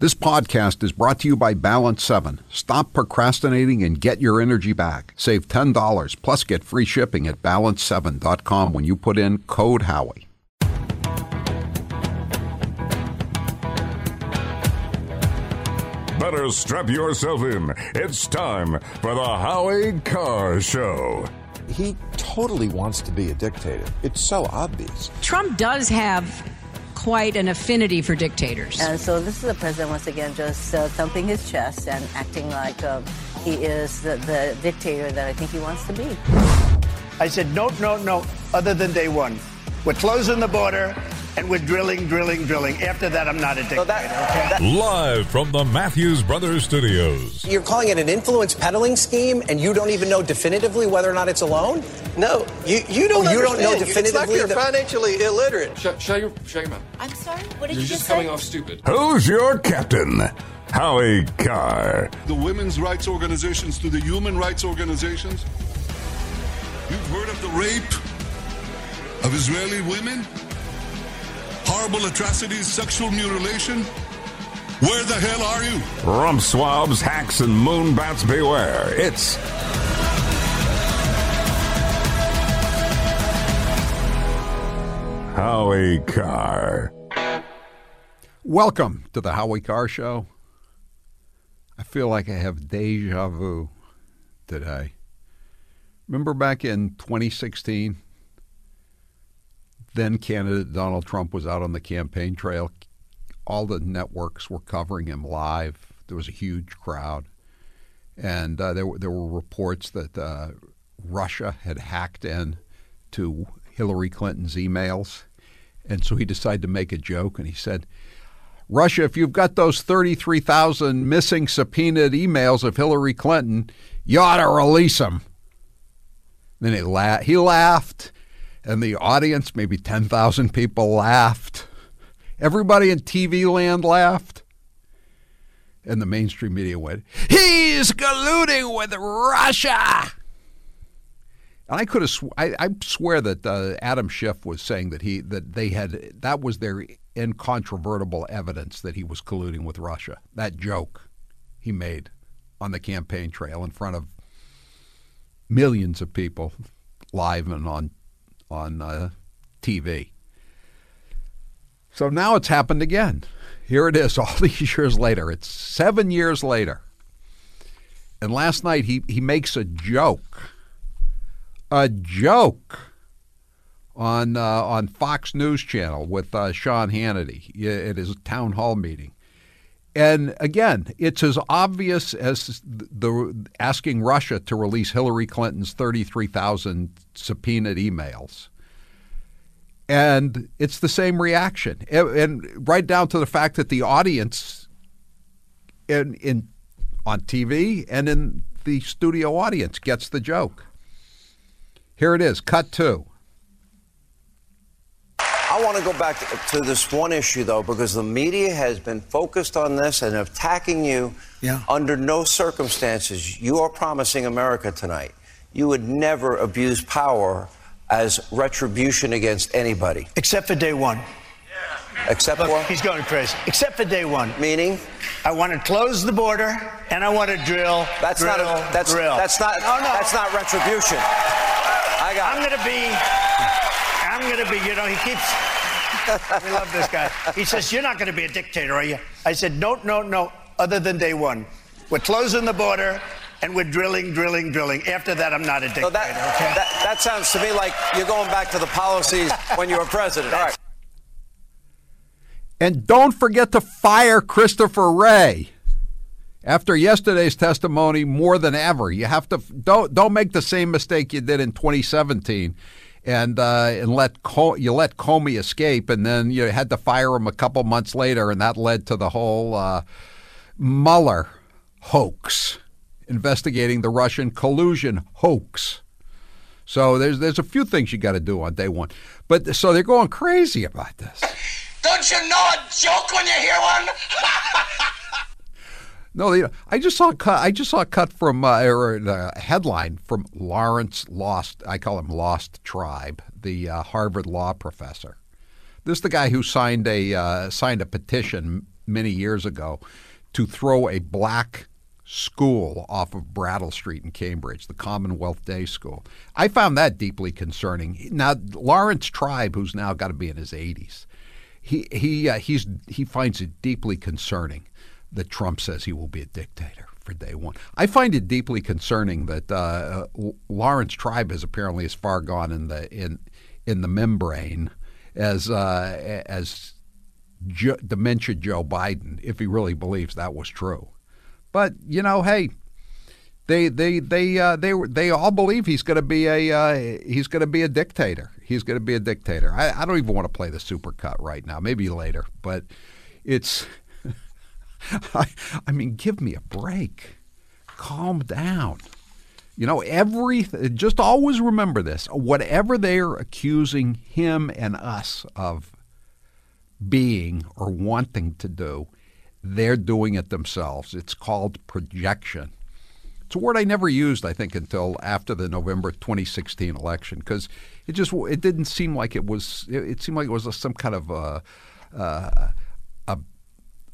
This podcast is brought to you by Balance 7. Stop procrastinating and get your energy back. Save $10 plus get free shipping at balance7.com when you put in code Howie. Better strap yourself in. It's time for the Howie Carr Show. He totally wants to be a dictator. It's so obvious. Trump does have quite an affinity for dictators. And so this is the president once again just uh, thumping his chest and acting like uh, he is the, the dictator that I think he wants to be. I said, no, no, no, other than day one. We're closing the border and we're drilling, drilling, drilling. After that, I'm not a dictator. okay? Live from the Matthews Brothers Studios. You're calling it an influence peddling scheme, and you don't even know definitively whether or not it's a loan? No, you, you don't. You don't know understand. It's like definitively you're that- financially illiterate. Shut, shut your shut your mouth. I'm sorry. What did You're you just just coming off stupid. Who's your captain? Howie Carr. the women's rights organizations to the human rights organizations. You've heard of the rape of Israeli women? Horrible atrocities, sexual mutilation? Where the hell are you? Rump swabs, hacks, and moon bats beware. It's Howie Carr. Welcome to the Howie Carr Show. I feel like I have deja vu today. Remember back in 2016? Then candidate Donald Trump was out on the campaign trail. All the networks were covering him live. There was a huge crowd. And uh, there, were, there were reports that uh, Russia had hacked in to Hillary Clinton's emails. And so he decided to make a joke and he said, Russia, if you've got those 33,000 missing subpoenaed emails of Hillary Clinton, you ought to release them. Then he, la- he laughed, and the audience, maybe 10,000 people, laughed. Everybody in TV land laughed. And the mainstream media went, He's colluding with Russia. And I could have, sw- I, I swear that uh, Adam Schiff was saying that he that they had that was their incontrovertible evidence that he was colluding with Russia. That joke he made on the campaign trail in front of millions of people, live and on on uh, TV. So now it's happened again. Here it is, all these years later. It's seven years later. And last night he, he makes a joke a joke on uh, on Fox News Channel with uh, Sean Hannity at his town hall meeting. And again, it's as obvious as the asking Russia to release Hillary Clinton's 33,000 subpoenaed emails. And it's the same reaction. And, right down to the fact that the audience in, in on TV and in the studio audience gets the joke. Here it is, cut two. I want to go back to, to this one issue, though, because the media has been focused on this and attacking you. Yeah. Under no circumstances, you are promising America tonight you would never abuse power as retribution against anybody. Except for day one. Except Look, for? he's going crazy. Except for day one. Meaning? I want to close the border and I want to drill. That's drill, not a, that's drill. that's not No, no. that's not retribution. I got I'm going to be. I'm going to be. You know, he keeps. we love this guy. He says, "You're not going to be a dictator, are you?" I said, "No, no, no. Other than day one, we're closing the border and we're drilling, drilling, drilling. After that, I'm not a dictator." So that, okay? that that sounds to me like you're going back to the policies when you were president. All right. And don't forget to fire Christopher Wray. After yesterday's testimony, more than ever, you have to don't don't make the same mistake you did in 2017, and uh, and let you let Comey escape, and then you had to fire him a couple months later, and that led to the whole uh, Mueller hoax, investigating the Russian collusion hoax. So there's there's a few things you got to do on day one, but so they're going crazy about this. Don't you know a joke when you hear one? No, they, I just saw a cut. I just saw a cut from uh, or a headline from Lawrence Lost. I call him Lost Tribe, the uh, Harvard law professor. This is the guy who signed a uh, signed a petition many years ago to throw a black school off of Brattle Street in Cambridge, the Commonwealth Day School. I found that deeply concerning. Now, Laurence Tribe, who's now got to be in his 80s, he he uh, he's he finds it deeply concerning that Trump says he will be a dictator for day one. I find it deeply concerning that uh, Laurence Tribe is apparently as far gone in the in in the membrane as uh, as jo- dementia Joe Biden, if he really believes that was true. But you know, hey, they they they uh, they they all believe he's going to be a uh, he's going to be a dictator. He's going to be a dictator. I, I don't even want to play the supercut right now. Maybe later, but it's. I, I mean, give me a break. Calm down. You know, every just always remember this. Whatever they're accusing him and us of being or wanting to do, they're doing it themselves. It's called projection. It's a word I never used, I think, until after the November 2016 election because it just it didn't seem like it was. It seemed like it was some kind of a, uh,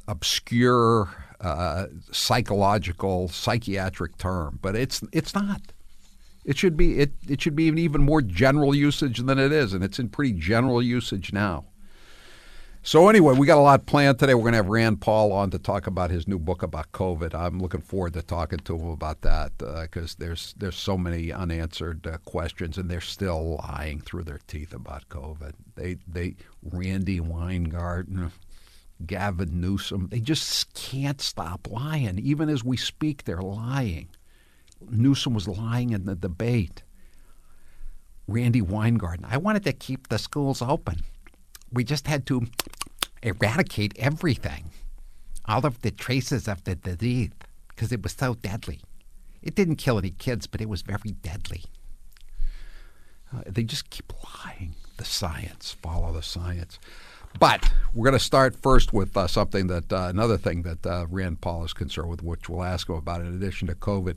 obscure uh, psychological psychiatric term, but it's it's not. It should be it it should be an even more general usage than it is, and it's in pretty general usage now. So anyway, we got a lot planned today. We're going to have Rand Paul on to talk about his new book about COVID. I'm looking forward to talking to him about that because uh, there's there's so many unanswered uh, questions, and they're still lying through their teeth about COVID. They they Randi Weingarten, Gavin Newsom, they just can't stop lying. Even as we speak, they're lying. Newsom was lying in the debate. Randi Weingarten, I wanted to keep the schools open we just had to eradicate everything, all of the traces of the disease, because it was so deadly. It didn't kill any kids, but it was very deadly. Uh, they just keep lying. The science, follow the science. But we're going to start first with uh, something that uh, another thing that uh, Rand Paul is concerned with, which we'll ask him about in addition to COVID,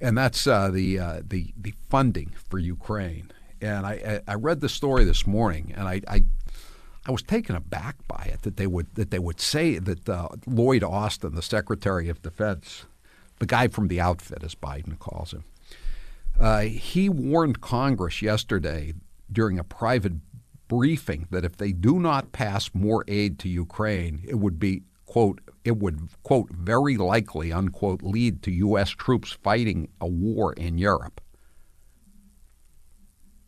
and that's uh, the uh, the the funding for Ukraine. And I, I read the story this morning, and I, I I was taken aback by it that they would that they would say that uh, Lloyd Austin, the Secretary of Defense, the guy from the outfit, as Biden calls him, uh, he warned Congress yesterday during a private briefing that if they do not pass more aid to Ukraine, it would be quote it would quote very likely unquote lead to U.S. troops fighting a war in Europe.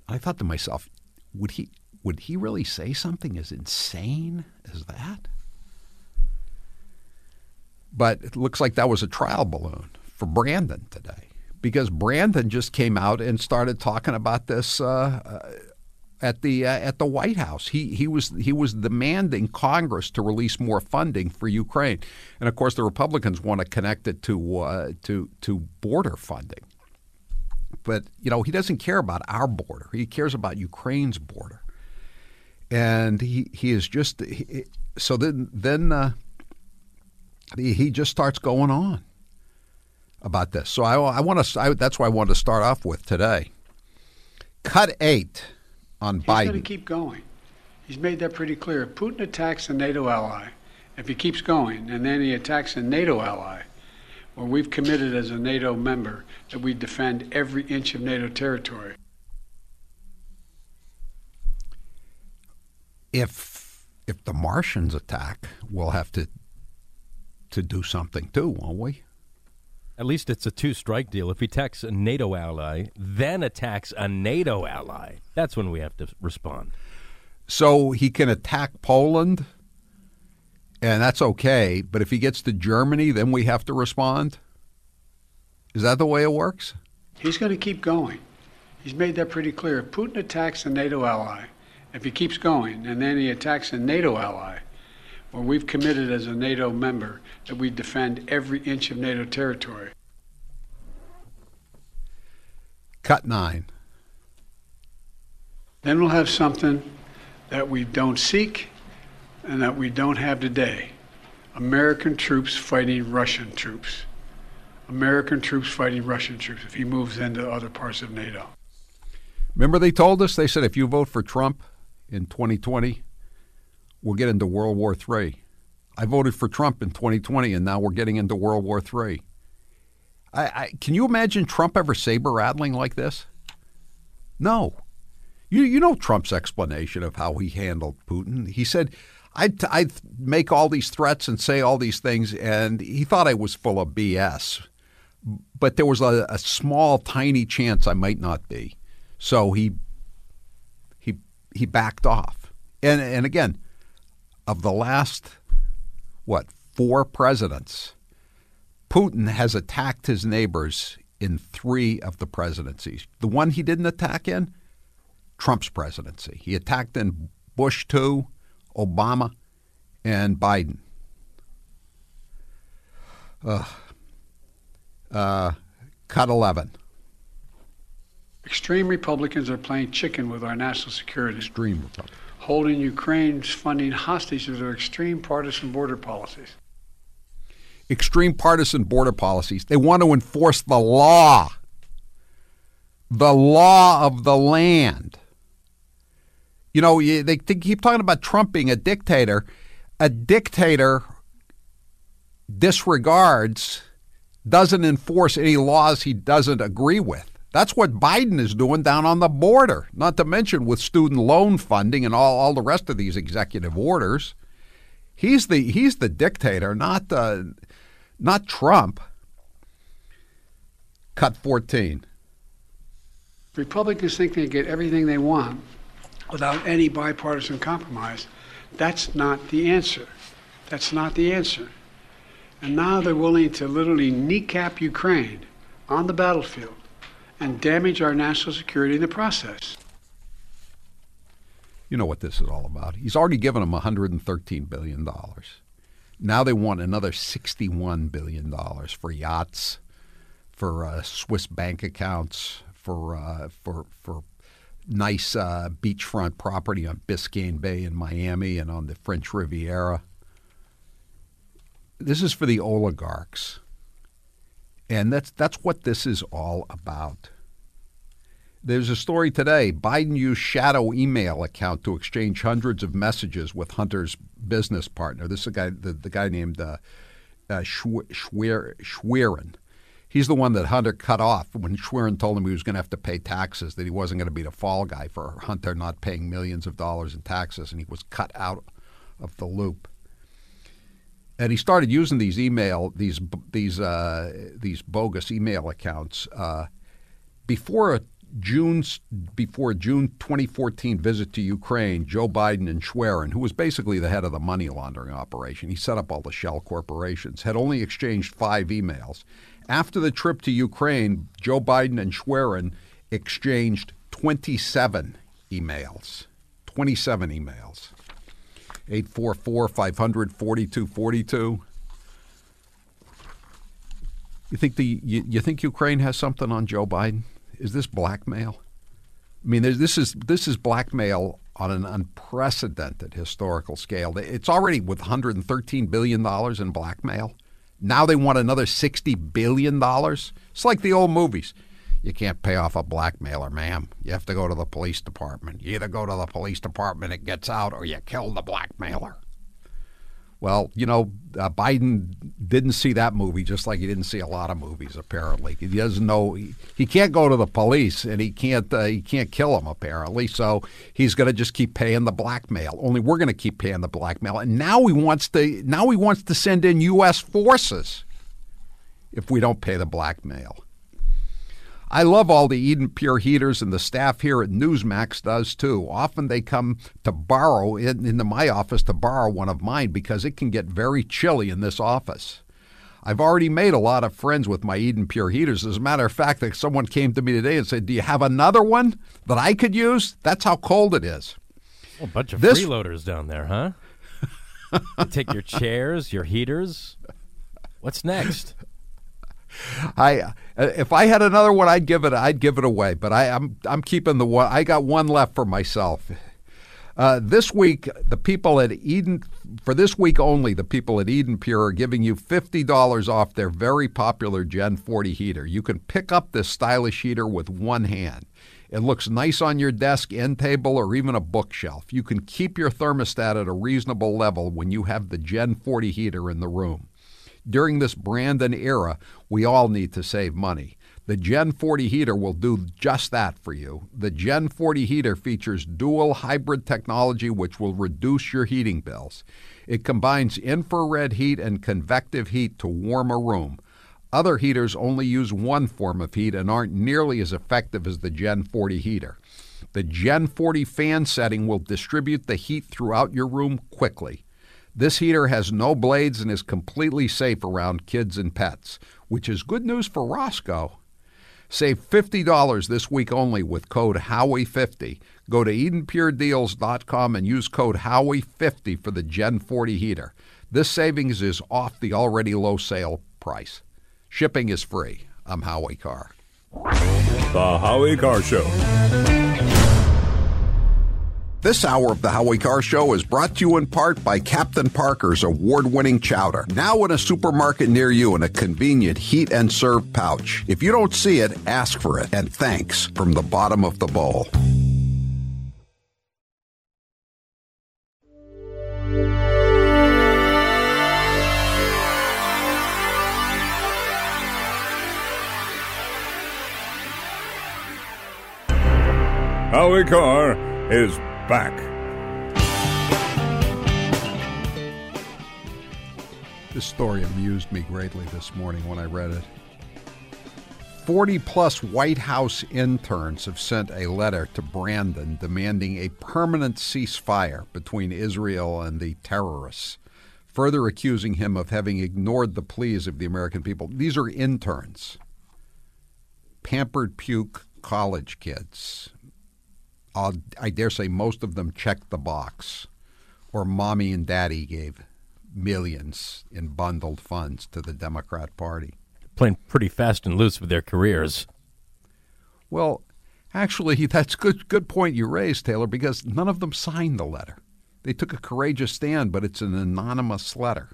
I thought to myself, would he would he really say something as insane as that? But it looks like that was a trial balloon for Brandon today because Brandon just came out and started talking about this uh, uh, at the uh, at the White House. He he was he was demanding Congress to release more funding for Ukraine, and of course the Republicans want to connect it to uh, to to border funding. But you know he doesn't care about our border; he cares about Ukraine's border and he he is just he, so then then uh, he, just starts going on about this. So I, I want to that's why I wanted to start off with today. Cut eight on He's Biden. He's going to keep going. He's made that pretty clear. Putin attacks a NATO ally. If he keeps going, and then he attacks a NATO ally, well, we've committed as a NATO member that we defend every inch of NATO territory. if if the Martians attack, we'll have to to do something too, won't we? At least it's a two strike deal. If he attacks a NATO ally, then attacks a NATO ally, that's when we have to respond. So he can attack Poland, and that's okay. But if he gets to Germany, then we have to respond? Is that the way it works? He's going to keep going. He's made that pretty clear. If Putin attacks a NATO ally, if he keeps going and then he attacks a NATO ally, well, we've committed as a NATO member that we defend every inch of NATO territory. Cut nine. Then we'll have something that we don't seek and that we don't have today American troops fighting Russian troops. American troops fighting Russian troops if he moves into other parts of NATO. Remember, they told us, they said, if you vote for Trump, in 2020, we'll get into World War III. I voted for Trump in 2020, and now we're getting into World War III. I, I, can you imagine Trump ever saber rattling like this? No. You, you know Trump's explanation of how he handled Putin. He said, I'd, I'd make all these threats and say all these things, and he thought I was full of BS. But there was a, a small, tiny chance I might not be. So he he he backed off. And and again, of the last what four presidents, Putin has attacked his neighbors in three of the presidencies. The one he didn't attack in, Trump's presidency. He attacked in Bush two, Obama, and Biden. Uh, uh, cut 11. Extreme Republicans are playing chicken with our national security. Extreme Republicans. Holding Ukraine's funding hostage to their extreme partisan border policies. Extreme partisan border policies. They want to enforce the law, the law of the land. You know, they keep talking about Trump being a dictator. A dictator disregards, doesn't enforce any laws he doesn't agree with. That's what Biden is doing down on the border, not to mention with student loan funding and all, all the rest of these executive orders. He's the he's the dictator, not uh, not Trump. Cut 14. Republicans think they get everything they want without any bipartisan compromise. That's not the answer. That's not the answer. And now they're willing to literally kneecap Ukraine on the battlefield and damage our national security in the process. You know what this is all about. He's already given them $113 billion. Now they want another $61 billion for yachts, for uh, Swiss bank accounts, for, uh, for, for nice uh, beachfront property on Biscayne Bay in Miami and on the French Riviera. This is for the oligarchs. And that's that's what this is all about. There's a story today. Biden used shadow email account to exchange hundreds of messages with Hunter's business partner. This is a guy, the, the guy named uh, uh, Schwerin. He's the one that Hunter cut off when Schwerin told him he was going to have to pay taxes, that he wasn't going to be the fall guy for Hunter not paying millions of dollars in taxes, and he was cut out of the loop. And he started using these email, these these uh, these bogus email accounts uh, before a June before June 2014 visit to Ukraine, Joe Biden and Schwerin, who was basically the head of the money laundering operation, he set up all the shell corporations, had only exchanged five emails. After the trip to Ukraine, Joe Biden and Schwerin exchanged 27 emails. 27 emails. 844 500 4242. You think the you, you think Ukraine has something on Joe Biden? Is this blackmail? I mean, this is this is blackmail on an unprecedented historical scale. It's already with 113 billion dollars in blackmail. Now they want another 60 billion dollars. It's like the old movies. You can't pay off a blackmailer, ma'am. You have to go to the police department. You either go to the police department, it gets out, or you kill the blackmailer. Well, you know, uh, Biden didn't see that movie, just like he didn't see a lot of movies. Apparently, he doesn't know he, he can't go to the police, and he can't uh, he can't kill him. Apparently, so he's going to just keep paying the blackmail. Only we're going to keep paying the blackmail, and now he wants to now he wants to send in U.S. forces if we don't pay the blackmail. I love all the Eden Pure heaters, and the staff here at Newsmax does too. Often they come to borrow in, into my office to borrow one of mine because it can get very chilly in this office. I've already made a lot of friends with my Eden Pure heaters. As a matter of fact, someone came to me today and said, "Do you have another one that I could use?" That's how cold it is. Well, a bunch of this... freeloaders down there, huh? take your chairs, your heaters. What's next? I uh, if I had another one, I'd give it. I'd give it away. But I, am I'm, I'm keeping the one. I got one left for myself. Uh, this week, the people at Eden for this week only, the people at Eden Pure are giving you fifty dollars off their very popular Gen 40 heater. You can pick up this stylish heater with one hand. It looks nice on your desk, end table, or even a bookshelf. You can keep your thermostat at a reasonable level when you have the Gen 40 heater in the room. During this Brandon era, we all need to save money. The Gen 40 heater will do just that for you. The Gen 40 heater features dual hybrid technology which will reduce your heating bills. It combines infrared heat and convective heat to warm a room. Other heaters only use one form of heat and aren't nearly as effective as the Gen 40 heater. The Gen 40 fan setting will distribute the heat throughout your room quickly. This heater has no blades and is completely safe around kids and pets, which is good news for Roscoe. Save $50 this week only with code Howie50. Go to EdenPureDeals.com and use code Howie50 for the Gen 40 heater. This savings is off the already low sale price. Shipping is free. I'm Howie Carr. The Howie Carr Show. This hour of the Howie Carr Show is brought to you in part by Captain Parker's award winning chowder. Now in a supermarket near you in a convenient heat and serve pouch. If you don't see it, ask for it. And thanks from the bottom of the bowl. Howie Carr is back. This story amused me greatly this morning when I read it. 40 plus White House interns have sent a letter to Brandon demanding a permanent ceasefire between Israel and the terrorists, further accusing him of having ignored the pleas of the American people. These are interns, pampered puke college kids. I'll, I dare say most of them checked the box, or mommy and daddy gave millions in bundled funds to the Democrat Party. Playing pretty fast and loose with their careers. Well, actually, that's good. Good point you raised, Taylor, because none of them signed the letter. They took a courageous stand, but it's an anonymous letter.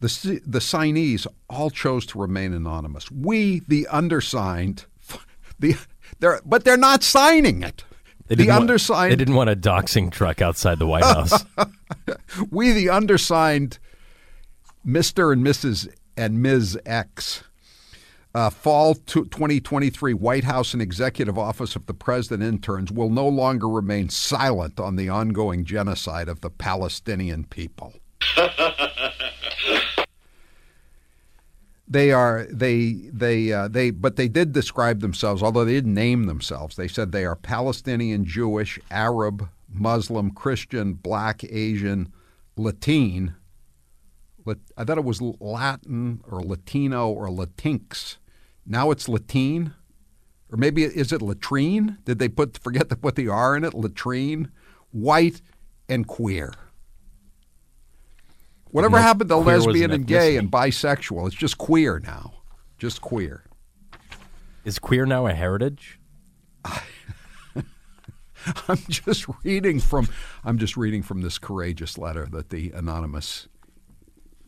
The the signees all chose to remain anonymous. We, the undersigned, the they're but they're not signing it. They the didn't undersigned. Want, they didn't want a doxing truck outside the White House. we, the undersigned, Mister and Mrs. and Ms. X. Uh, fall 2023 White House and Executive Office of the President interns will no longer remain silent on the ongoing genocide of the Palestinian people. they are they they uh, they but they did describe themselves although they didn't name themselves. They said they are palestinian jewish arab muslim christian black asian latin. I thought it was latin or latino or latinx. Now it's latin? Or maybe is it latrine? Did they put forget to put the r in it? Latrine? White and queer Whatever happened to lesbian and gay and bisexual? It's just queer now. Just queer. Is queer now a heritage? I'm just reading from I'm just reading from this courageous letter that the anonymous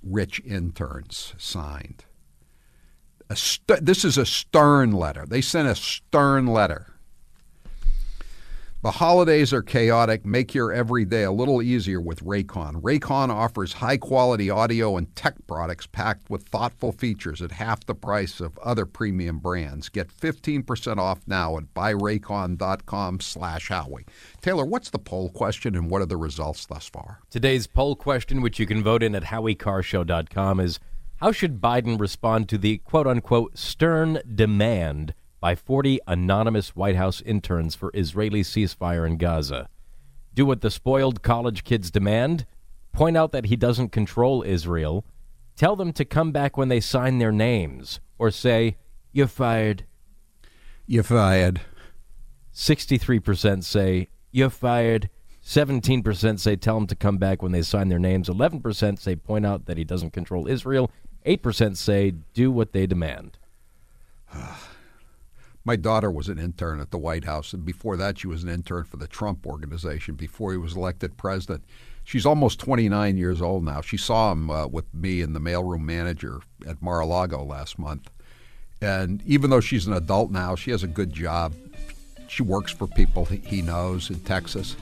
rich interns signed. St- this is a stern letter. They sent a stern letter. The holidays are chaotic. Make your everyday a little easier with Raycon. Raycon offers high quality audio and tech products packed with thoughtful features at half the price of other premium brands. Get 15% off now at buyraycon.com slash Howie. Taylor, what's the poll question and what are the results thus far? Today's poll question, which you can vote in at howiecarrshow.com, is how should Biden respond to the quote unquote stern demand by 40 anonymous White House interns for Israeli ceasefire in Gaza. Do what the spoiled college kids demand, point out that he doesn't control Israel, tell them to come back when they sign their names, or say, You're fired. You're fired. 63% say, You're fired. 17% say tell him to come back when they sign their names. 11% say point out that he doesn't control Israel. 8% say do what they demand. My daughter was an intern at the White House, and before that, she was an intern for the Trump organization before he was elected president. She's almost 29 years old now. She saw him uh, with me and the mailroom manager at Mar a Lago last month. And even though she's an adult now, she has a good job. She works for people he- knows in Texas.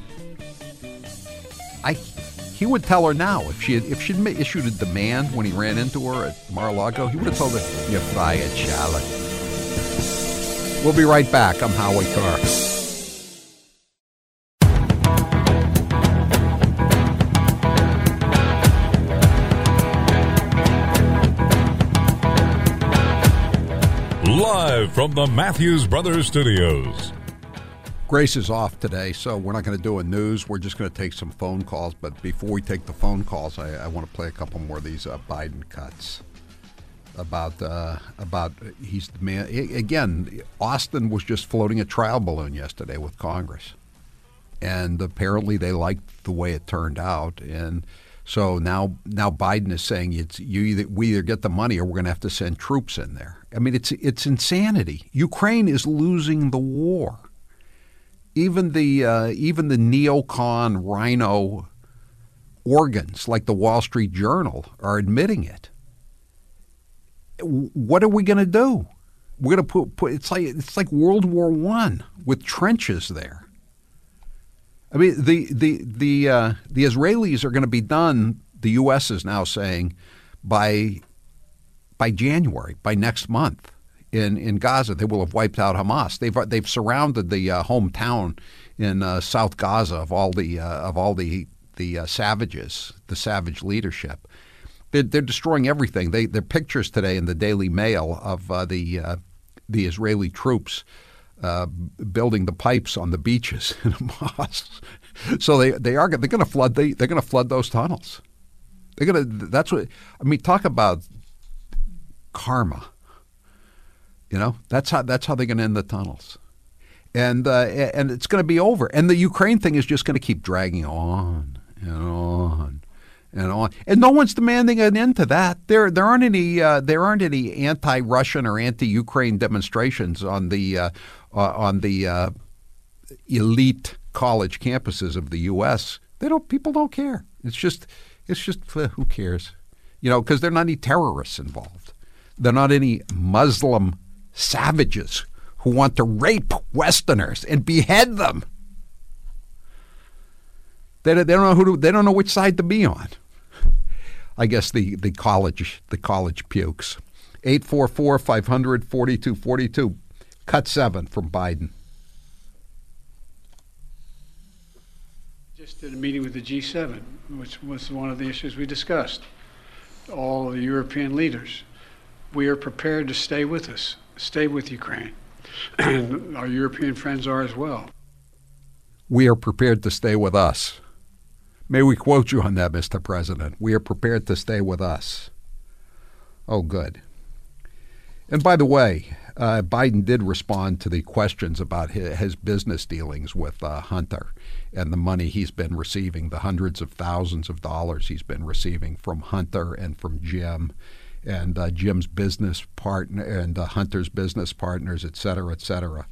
I he would tell her now if she had, if she'd issued a demand when he ran into her at Mar-a-Lago, he would have told her, "You're fired, Charlotte." We'll be right back. I'm Howie Carr. Live from the Matthews Brothers Studios. Grace is off today, so we're not going to do a news. We're just going to take some phone calls. But before we take the phone calls, I, I want to play a couple more of these uh, Biden cuts about uh, about he's the man. Again, Austin was just floating a trial balloon yesterday with Congress, and apparently they liked the way it turned out. And so now now Biden is saying it's you either we either get the money or we're going to have to send troops in there. I mean, it's it's insanity. Ukraine is losing the war even the uh, even the neocon rhino organs like the Wall Street Journal are admitting it. What are we going to do? We're going to put, put it's like it's like World War One with trenches there. I mean the the the uh, the Israelis are going to be done. The U.S. is now saying by by January, by next month in, in Gaza, they will have wiped out Hamas. They've they've surrounded the uh, hometown in uh, South Gaza of all the uh, of all the the uh, savages, the savage leadership. They're, they're destroying everything. They there are pictures today in the Daily Mail of uh, the uh, the Israeli troops uh, building the pipes on the beaches in Hamas. So they they are they're going to flood the, they're going to flood those tunnels. They're going to that's what I mean. Talk about karma. You know, that's how that's how they're going to end the tunnels, and uh, and it's going to be over. And the Ukraine thing is just going to keep dragging on and on and on. And no one's demanding an end to that. There there aren't any uh, there aren't any anti-Russian or anti-Ukraine demonstrations on the uh, uh, on the uh, elite college campuses of the U.S. They don't people don't care. It's just it's just who cares, you know, because there are not any terrorists involved. They're not any Muslim savages who want to rape Westerners and behead them. They, they don't know who to, they don't know which side to be on. I guess the, the college the college pukes. 844 500 4242. Cut seven from Biden. Just did a meeting with the G7, which was one of the issues we discussed. All the European leaders. We are prepared to stay with us, stay with Ukraine. And our European friends are as well. We are prepared to stay with us. May we quote you on that, Mr. President. We are prepared to stay with us. Oh, good. And by the way, uh, Biden did respond to the questions about his, his business dealings with uh, Hunter and the money he's been receiving, the hundreds of thousands of dollars he's been receiving from Hunter and from Jim and uh, Jim's business partner and uh, Hunter's business partners, et cetera, et cetera.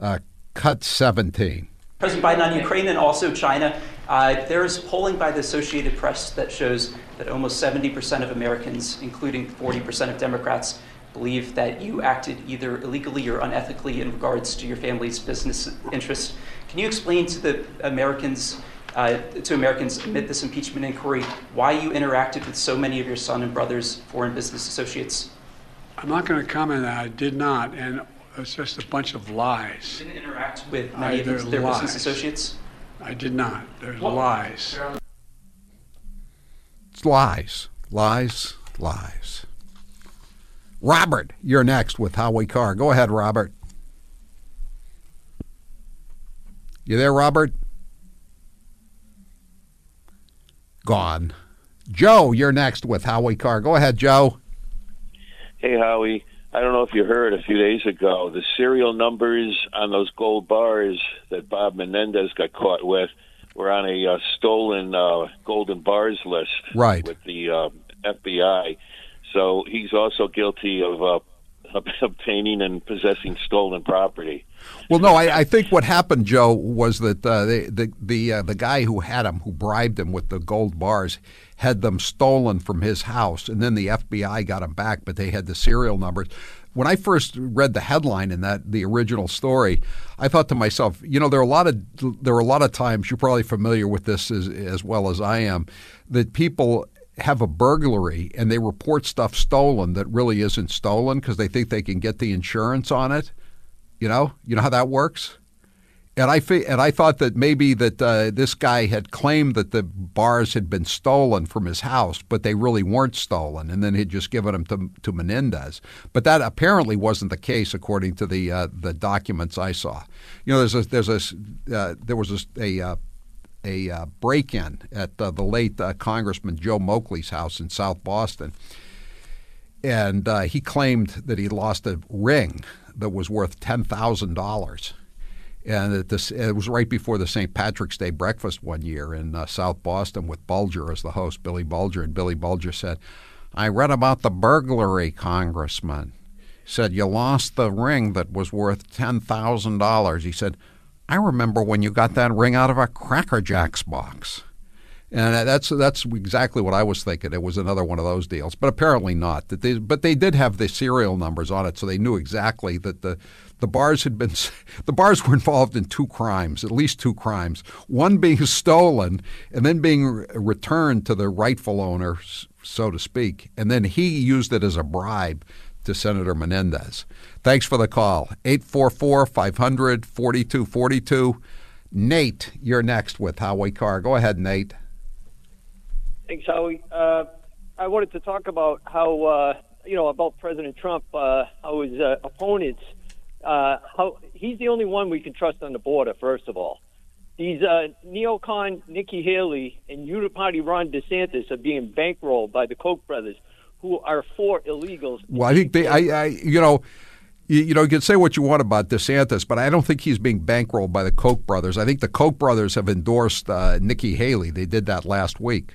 Uh, cut 17. President Biden on Ukraine and also China. Uh, there's polling by the Associated Press that shows that almost 70% of Americans, including 40% of Democrats, believe that you acted either illegally or unethically in regards to your family's business interests. Can you explain to the Americans, uh, to Americans amid this impeachment inquiry, why you interacted with so many of your son and brother's foreign business associates? I'm not going to comment on that. I did not. And it's just a bunch of lies. You didn't interact with I- many of their business associates? I did not. There's What? lies. It's lies, lies, lies. Robert, you're next with Howie Carr. Go ahead, Robert. You there, Robert? Gone. Joe, you're next with Howie Carr. Go ahead, Joe. Hey, Howie. I don't know if you heard a few days ago the serial numbers on those gold bars that Bob Menendez got caught with were on a uh, stolen uh, golden bars list Right. with the uh, FBI. So he's also guilty of uh, obtaining and possessing stolen property. Well, no, I, I think what happened, Joe, was that uh, the the the, uh, the guy who had him, who bribed him with the gold bars, had them stolen from his house, and then the FBI got them back, but they had the serial numbers. When I first read the headline in that the original story, I thought to myself, you know, there are a lot of there are a lot of times you're probably familiar with this as as well as I am that people have a burglary and they report stuff stolen that really isn't stolen because they think they can get the insurance on it. You know, you know how that works. And I and I thought that maybe that uh, this guy had claimed that the bars had been stolen from his house, but they really weren't stolen, and then he'd just given them to, to Menendez. But that apparently wasn't the case, according to the uh, the documents I saw. You know, there's a there's a uh, there was a, a uh, a uh, break-in at uh, the late uh, Congressman Joe Moakley's house in South Boston, and uh, he claimed that he lost a ring that was worth ten thousand dollars. And this, it was right before the St. Patrick's Day breakfast one year in uh, South Boston with Bulger as the host, Billy Bulger. And Billy Bulger said, I read about the burglary, Congressman. Said, You lost the ring that was worth $10,000. He said, I remember when you got that ring out of a Cracker Jacks box. And that's that's exactly what I was thinking. It was another one of those deals, but apparently not. That they, but they did have the serial numbers on it, so they knew exactly that the the bars had been the bars were involved in two crimes, at least two crimes. One being stolen, and then being returned to the rightful owner, so to speak. And then he used it as a bribe to Senator Menendez. Thanks for the call. 844 500 4242. Nate, you're next with Howie Carr. Go ahead, Nate. Thanks, Howie. Uh, I wanted to talk about how, uh, you know, about President Trump, uh, how his uh, opponents, uh, how he's the only one we can trust on the border, first of all. These uh, neocon Nikki Haley and Uniparty Ron DeSantis are being bankrolled by the Koch brothers, who are for illegals. Well, I think they, I, I you know, you, you know, you can say what you want about DeSantis, but I don't think he's being bankrolled by the Koch brothers. I think the Koch brothers have endorsed uh, Nikki Haley. They did that last week.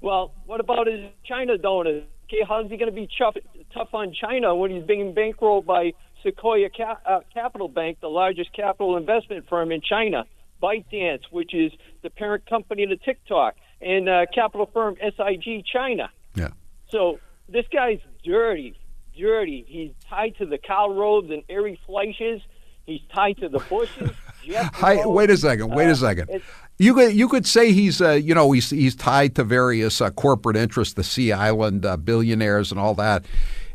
Well, what about his China donors? Okay, how's he going to be tough, tough on China when he's being bankrolled by Sequoia Ca- uh, Capital Bank, the largest capital investment firm in China, ByteDance, which is the parent company to TikTok, and uh, capital firm SIG China. Yeah. So this guy's dirty, dirty. He's tied to the Karl Roves and Ari Fleischer's. He's tied to the Bushes. Hi, wait a second. Wait a second. You could you could say he's uh, you know he's he's tied to various uh, corporate interests, the Sea Island uh, billionaires and all that.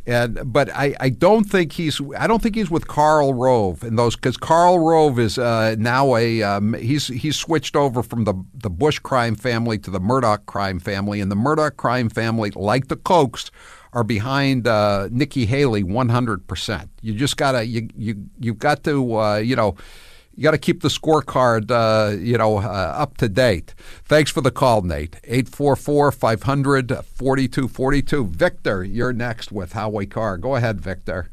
And but I, I don't think he's I don't think he's with Karl Rove and those because Karl Rove is uh, now a um, he's he's switched over from the the Bush crime family to the Murdoch crime family and the Murdoch crime family like the Kochs are behind uh, Nikki Haley 100 percent. You just gotta you you you've got to uh, you know you got to keep the scorecard, uh, you know, uh, up to date. Thanks for the call, Nate. 844-500-4242. Victor, you're next with Howie Carr. Go ahead, Victor.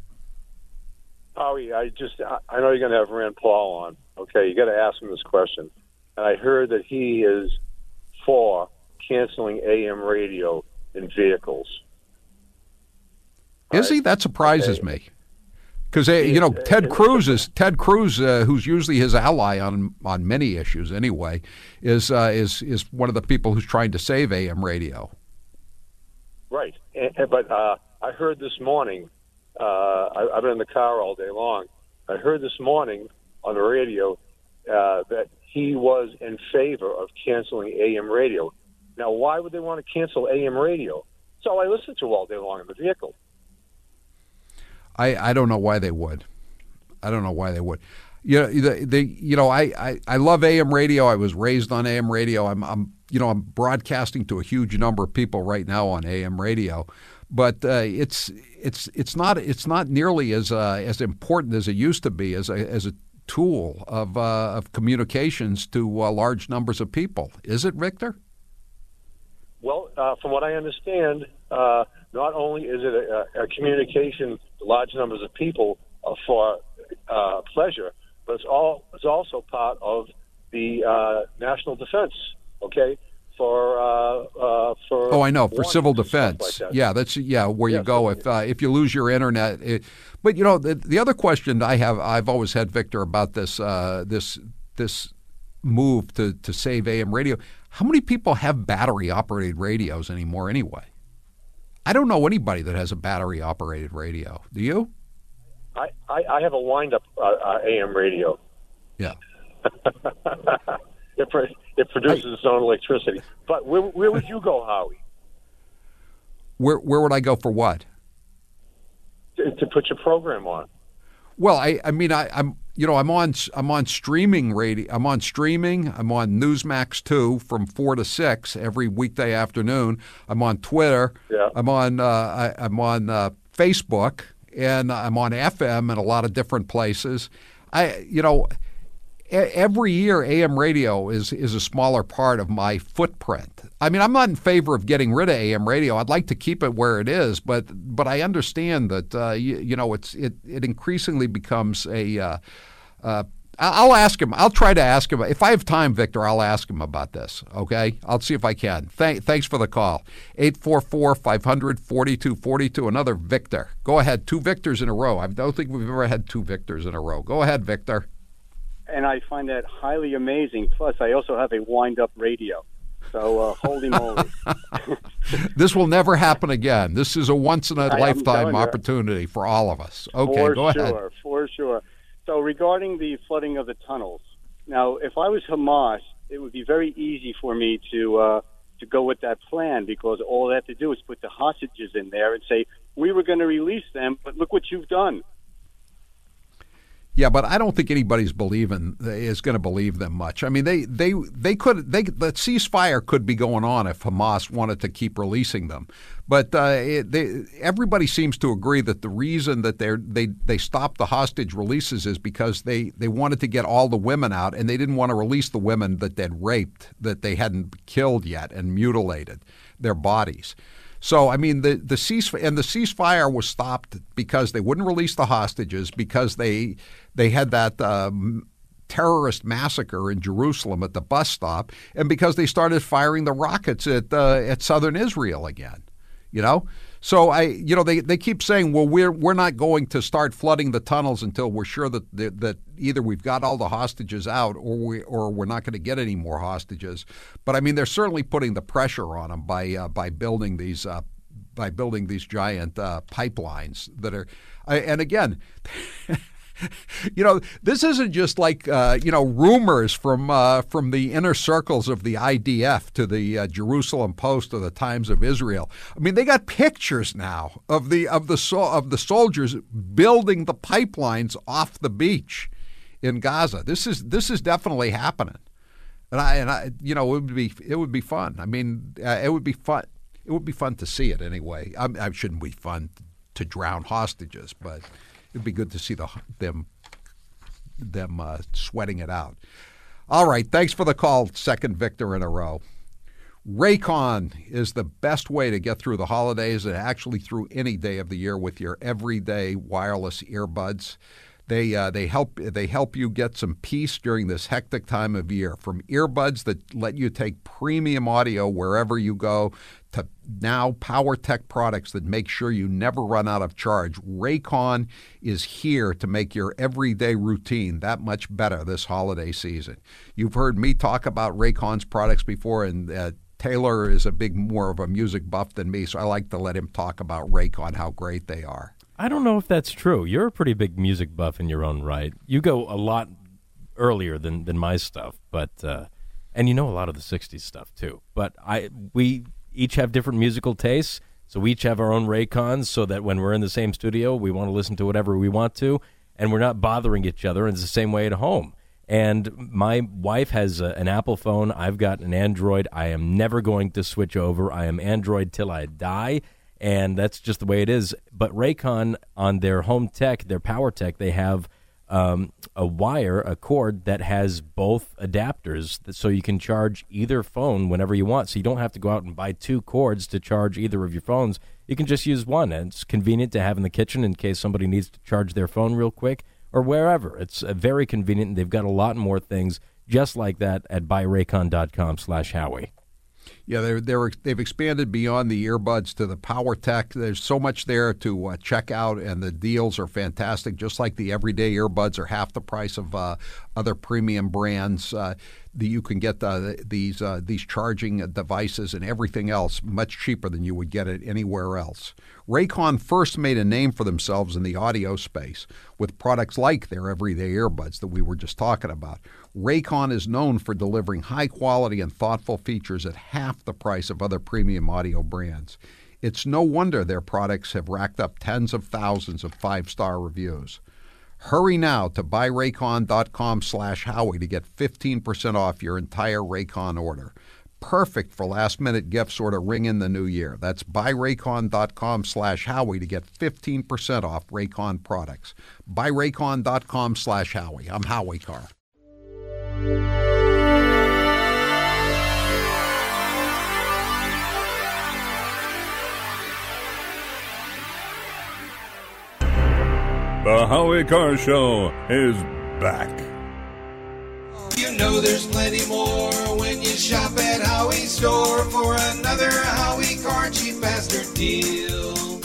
Howie, I just, I know you're going to have Rand Paul on. Okay, you got to ask him this question. And I heard that he is for canceling AM radio in vehicles. Is he? That surprises me. Because you know Ted Cruz is Ted Cruz, uh, who's usually his ally on on many issues anyway, is uh, is is one of the people who's trying to save AM radio. Right, and, but uh, I heard this morning. Uh, I, have been in the car all day long. I heard this morning on the radio uh, that he was in favor of canceling AM radio. Now, why would they want to cancel AM radio? It's all I listen to all day long in the vehicle. I, I don't know why they would. I don't know why they would. You know, they, they you know, I, I, I love AM radio. I was raised on AM radio. I'm, I'm, you know, I'm broadcasting to a huge number of people right now on AM radio, but uh, it's, it's, it's not, it's not nearly as, uh, as important as it used to be as a, as a tool of, uh, of communications to uh, large numbers of people. Is it, Victor? Well, uh, from what I understand, uh, not only is it a, a communication large numbers of people uh, for uh, pleasure, but it's all it's also part of the uh, national defense. Okay, for uh, uh, for. Oh, I know for civil defense. like that. yeah, that's yeah where you go if uh, if you lose your internet. It, but you know the the other question I have I've always had Victor about this uh, this this move to to save AM radio. How many people have battery operated radios anymore anyway? I don't know anybody that has a battery operated radio. Do you? I, I, I have a wind up uh, uh, AM radio. Yeah. it, pro- it produces its own electricity. But where, where would you go, Howie, Where where would I go for what? to, to put your program on? Well, I, I mean, I, I'm, you know, I'm on, I'm on streaming radio. I'm on streaming. I'm on Newsmax two from four to six every weekday afternoon. I'm on Twitter. Yeah. I'm on, uh, I, I'm on uh, Facebook, and I'm on FM in a lot of different places. I, you know, every year AM radio is is a smaller part of my footprint. I mean, I'm not in favor of getting rid of AM radio. I'd like to keep it where it is, but but I understand that uh, you, you know it's it it increasingly becomes a. Uh, uh, I'll ask him. I'll try to ask him if I have time, Victor. I'll ask him about this. Okay, I'll see if I can. Thank, thanks for the call. 844-500-4242. Another Victor. Go ahead. Two Victors in a row. I don't think we've ever had two Victors in a row. Go ahead, Victor. and I find that highly amazing. Plus, I also have a wind-up radio. So, uh, holy moly! this will never happen again. This is a once in a lifetime opportunity for all of us. Okay, for go sure, ahead. for sure. So, regarding the flooding of the tunnels, now, if I was Hamas, it would be very easy for me to uh, to go with that plan because all they have to do is put the hostages in there and say we were going to release them, but look what you've done. Yeah, but I don't think anybody's believing is going to believe them much. I mean, they they they could they the ceasefire could be going on if Hamas wanted to keep releasing them, but uh, it, they, everybody seems to agree that the reason that they they they stopped the hostage releases is because they they wanted to get all the women out and they didn't want to release the women that they'd raped that they hadn't killed yet and mutilated their bodies. So I mean the the cease and the ceasefire was stopped because they wouldn't release the hostages because they they had that um, terrorist massacre in Jerusalem at the bus stop and because they started firing the rockets at uh, at southern Israel again. You know, so I you know they, they keep saying well we're we're not going to start flooding the tunnels until we're sure that that either we've got all the hostages out or we or we're not going to get any more hostages. But I mean they're certainly putting the pressure on them by uh, by building these uh, by building these giant uh, pipelines that are and again. you know, this isn't just like uh, you know rumors from uh, from the inner circles of the IDF to the uh, Jerusalem Post or the Times of Israel. I mean, they got pictures now of the of the so- of the soldiers building the pipelines off the beach in Gaza. This is this is definitely happening, and I and I you know it would be it would be fun. I mean, uh, it would be fun. It would be fun to see it anyway. I, I shouldn't be fun to drown hostages, but it'd be good to see the them them uh, sweating it out. All right, thanks for the call, second Victor in a row. Raycon is the best way to get through the holidays and actually through any day of the year with your everyday wireless earbuds. They uh, they help they help you get some peace during this hectic time of year. From earbuds that let you take premium audio wherever you go, to now PowerTech products that make sure you never run out of charge. Raycon is here to make your everyday routine that much better this holiday season. You've heard me talk about Raycon's products before, and uh, Taylor is a big more of a music buff than me, so I like to let him talk about Raycon, how great they are. I don't know if that's true. You're a pretty big music buff in your own right. You go a lot earlier than, than my stuff, but uh, and you know a lot of the '60s stuff too. But I we each have different musical tastes, so we each have our own Raycons, so that when we're in the same studio, we want to listen to whatever we want to, and we're not bothering each other. And it's the same way at home. And my wife has a, an Apple phone. I've got an Android. I am never going to switch over. I am Android till I die and that's just the way it is. But Raycon on their home tech, their power tech, they have um, a wire, a cord that has both adapters, so you can charge either phone whenever you want. So you don't have to go out and buy two cords to charge either of your phones. You can just use one, and it's convenient to have in the kitchen in case somebody needs to charge their phone real quick or wherever. It's uh, very convenient, and they've got a lot more things just like that at buyraycon.com slash Howie. Yeah, they're, they're they've expanded beyond the earbuds to the power tech. There's so much there to uh, check out, and the deals are fantastic. Just like the everyday earbuds are half the price of uh, other premium brands. Uh, the, you can get the, these uh, these charging devices and everything else much cheaper than you would get it anywhere else. Raycon first made a name for themselves in the audio space with products like their everyday earbuds that we were just talking about. Raycon is known for delivering high quality and thoughtful features at half the price of other premium audio brands. It's no wonder their products have racked up tens of thousands of five-star reviews. Hurry now to buyraycon.com slash Howie to get 15% off your entire Raycon order perfect for last minute gifts or to ring in the new year. That's buyraycon.com slash Howie to get 15% off Raycon products. Buyraycon.com slash Howie. I'm Howie Carr. The Howie Carr Show is back. You know there's plenty more when you shop at Howie's store for another Howie Carr cheap bastard deal.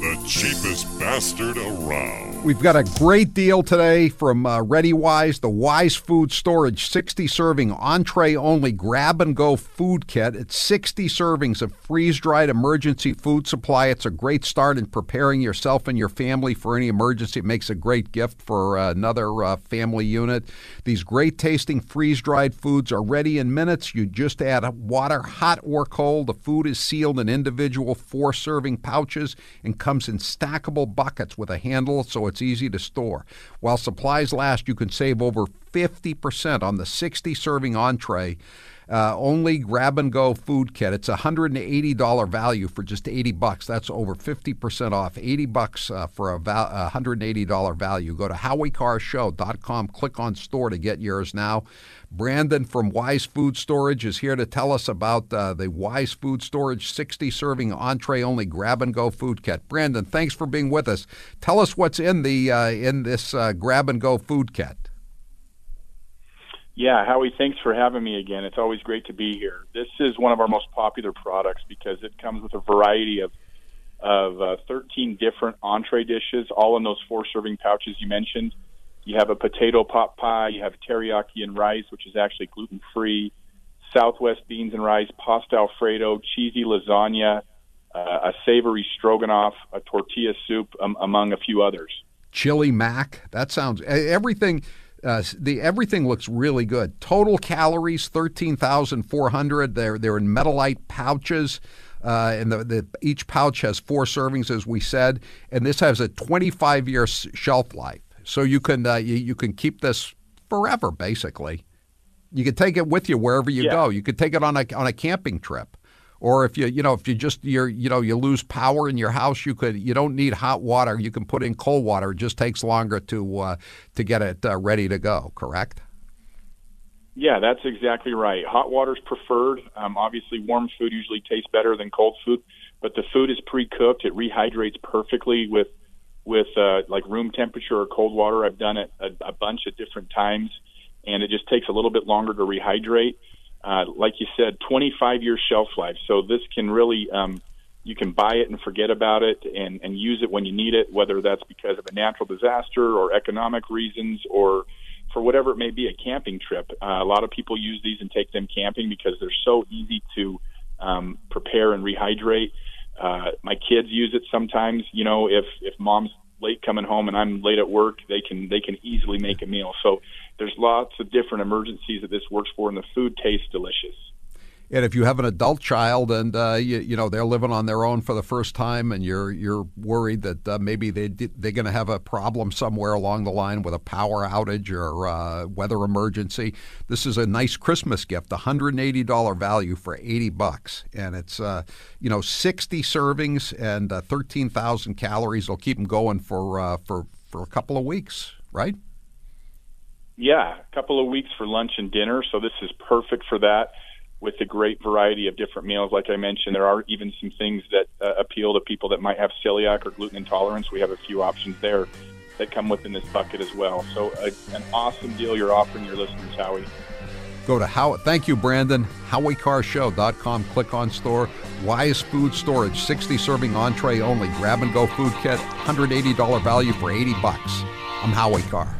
The cheapest bastard around. We've got a great deal today from uh, ReadyWise, the Wise Food Storage 60 serving entree only grab and go food kit. It's 60 servings of freeze dried emergency food supply. It's a great start in preparing yourself and your family for any emergency. It makes a great gift for uh, another uh, family unit. These great tasting freeze dried foods are ready in minutes. You just add water, hot or cold. The food is sealed in individual four serving pouches and comes in stackable buckets with a handle so it's easy to store. While supplies last, you can save over 50% on the 60 serving entree. Uh, only grab and go food kit. It's a $180 value for just 80 bucks. That's over 50% off. 80 bucks uh, for a, val- $180 value. Go to howiecarrshow.com, click on store to get yours now. Brandon from Wise Food Storage is here to tell us about uh, the Wise Food Storage 60 serving entree only grab and go food kit. Brandon, thanks for being with us. Tell us what's in the uh, in this uh, grab and go food kit. Yeah, Howie, thanks for having me again. It's always great to be here. This is one of our most popular products because it comes with a variety of of uh, 13 different entree dishes, all in those four serving pouches you mentioned. You have a potato pot pie, you have teriyaki and rice, which is actually gluten free, Southwest beans and rice, pasta alfredo, cheesy lasagna, uh, a savory stroganoff, a tortilla soup, um, among a few others. Chili mac. That sounds everything. Uh, the everything looks really good. Total calories thirteen thousand four hundred. They're they're in metalite pouches. Uh, and the, the, each pouch has four servings, as we said, and this has a 25 year shelf life. So you can uh, you, you can keep this forever, basically. You can take it with you wherever you Yeah. go. You could take it on a on a camping trip, or if you you know if you just you're you know you lose power in your house, you could you don't need hot water. You can put in cold water. It just takes longer to uh, to get it uh, ready to go. Correct. Yeah, that's exactly right. Hot water's preferred. Um, obviously, warm food usually tastes better than cold food, but the food is pre-cooked. It rehydrates perfectly with with uh, like room temperature or cold water. I've done it a, a bunch of different times, and it just takes a little bit longer to rehydrate. Uh, like you said, 25 year shelf life. So this can really um, you can buy it and forget about it and, and use it when you need it, whether that's because of a natural disaster or economic reasons or for whatever it may be, a camping trip. Uh, a lot of people use these and take them camping because they're so easy to um, prepare and rehydrate. Uh, my kids use it sometimes. You know, if if mom's late coming home and I'm late at work, they can they can easily make a meal. So there's lots of different emergencies that this works for, and the food tastes delicious. And if you have an adult child and uh, you, you know they're living on their own for the first time, and you're you're worried that uh, maybe they they're going to have a problem somewhere along the line with a power outage or uh, weather emergency, this is a nice Christmas gift. $180 value for 80 bucks, and it's uh, you know 60 servings and uh, 13,000 calories. They'll keep them going for for for a couple of weeks, right? Yeah, a couple of weeks for lunch and dinner. So this is perfect for that with a great variety of different meals. Like I mentioned, there are even some things that uh, appeal to people that might have celiac or gluten intolerance. We have a few options there that come within this bucket as well. So a, an awesome deal you're offering your listeners, Howie. Go to how. Thank you, Brandon. HowieCarrShow.com. Click on store. Wise Food Storage. 60 serving entree only. Grab and go food kit. $180 value for 80 bucks. I'm Howie Carr.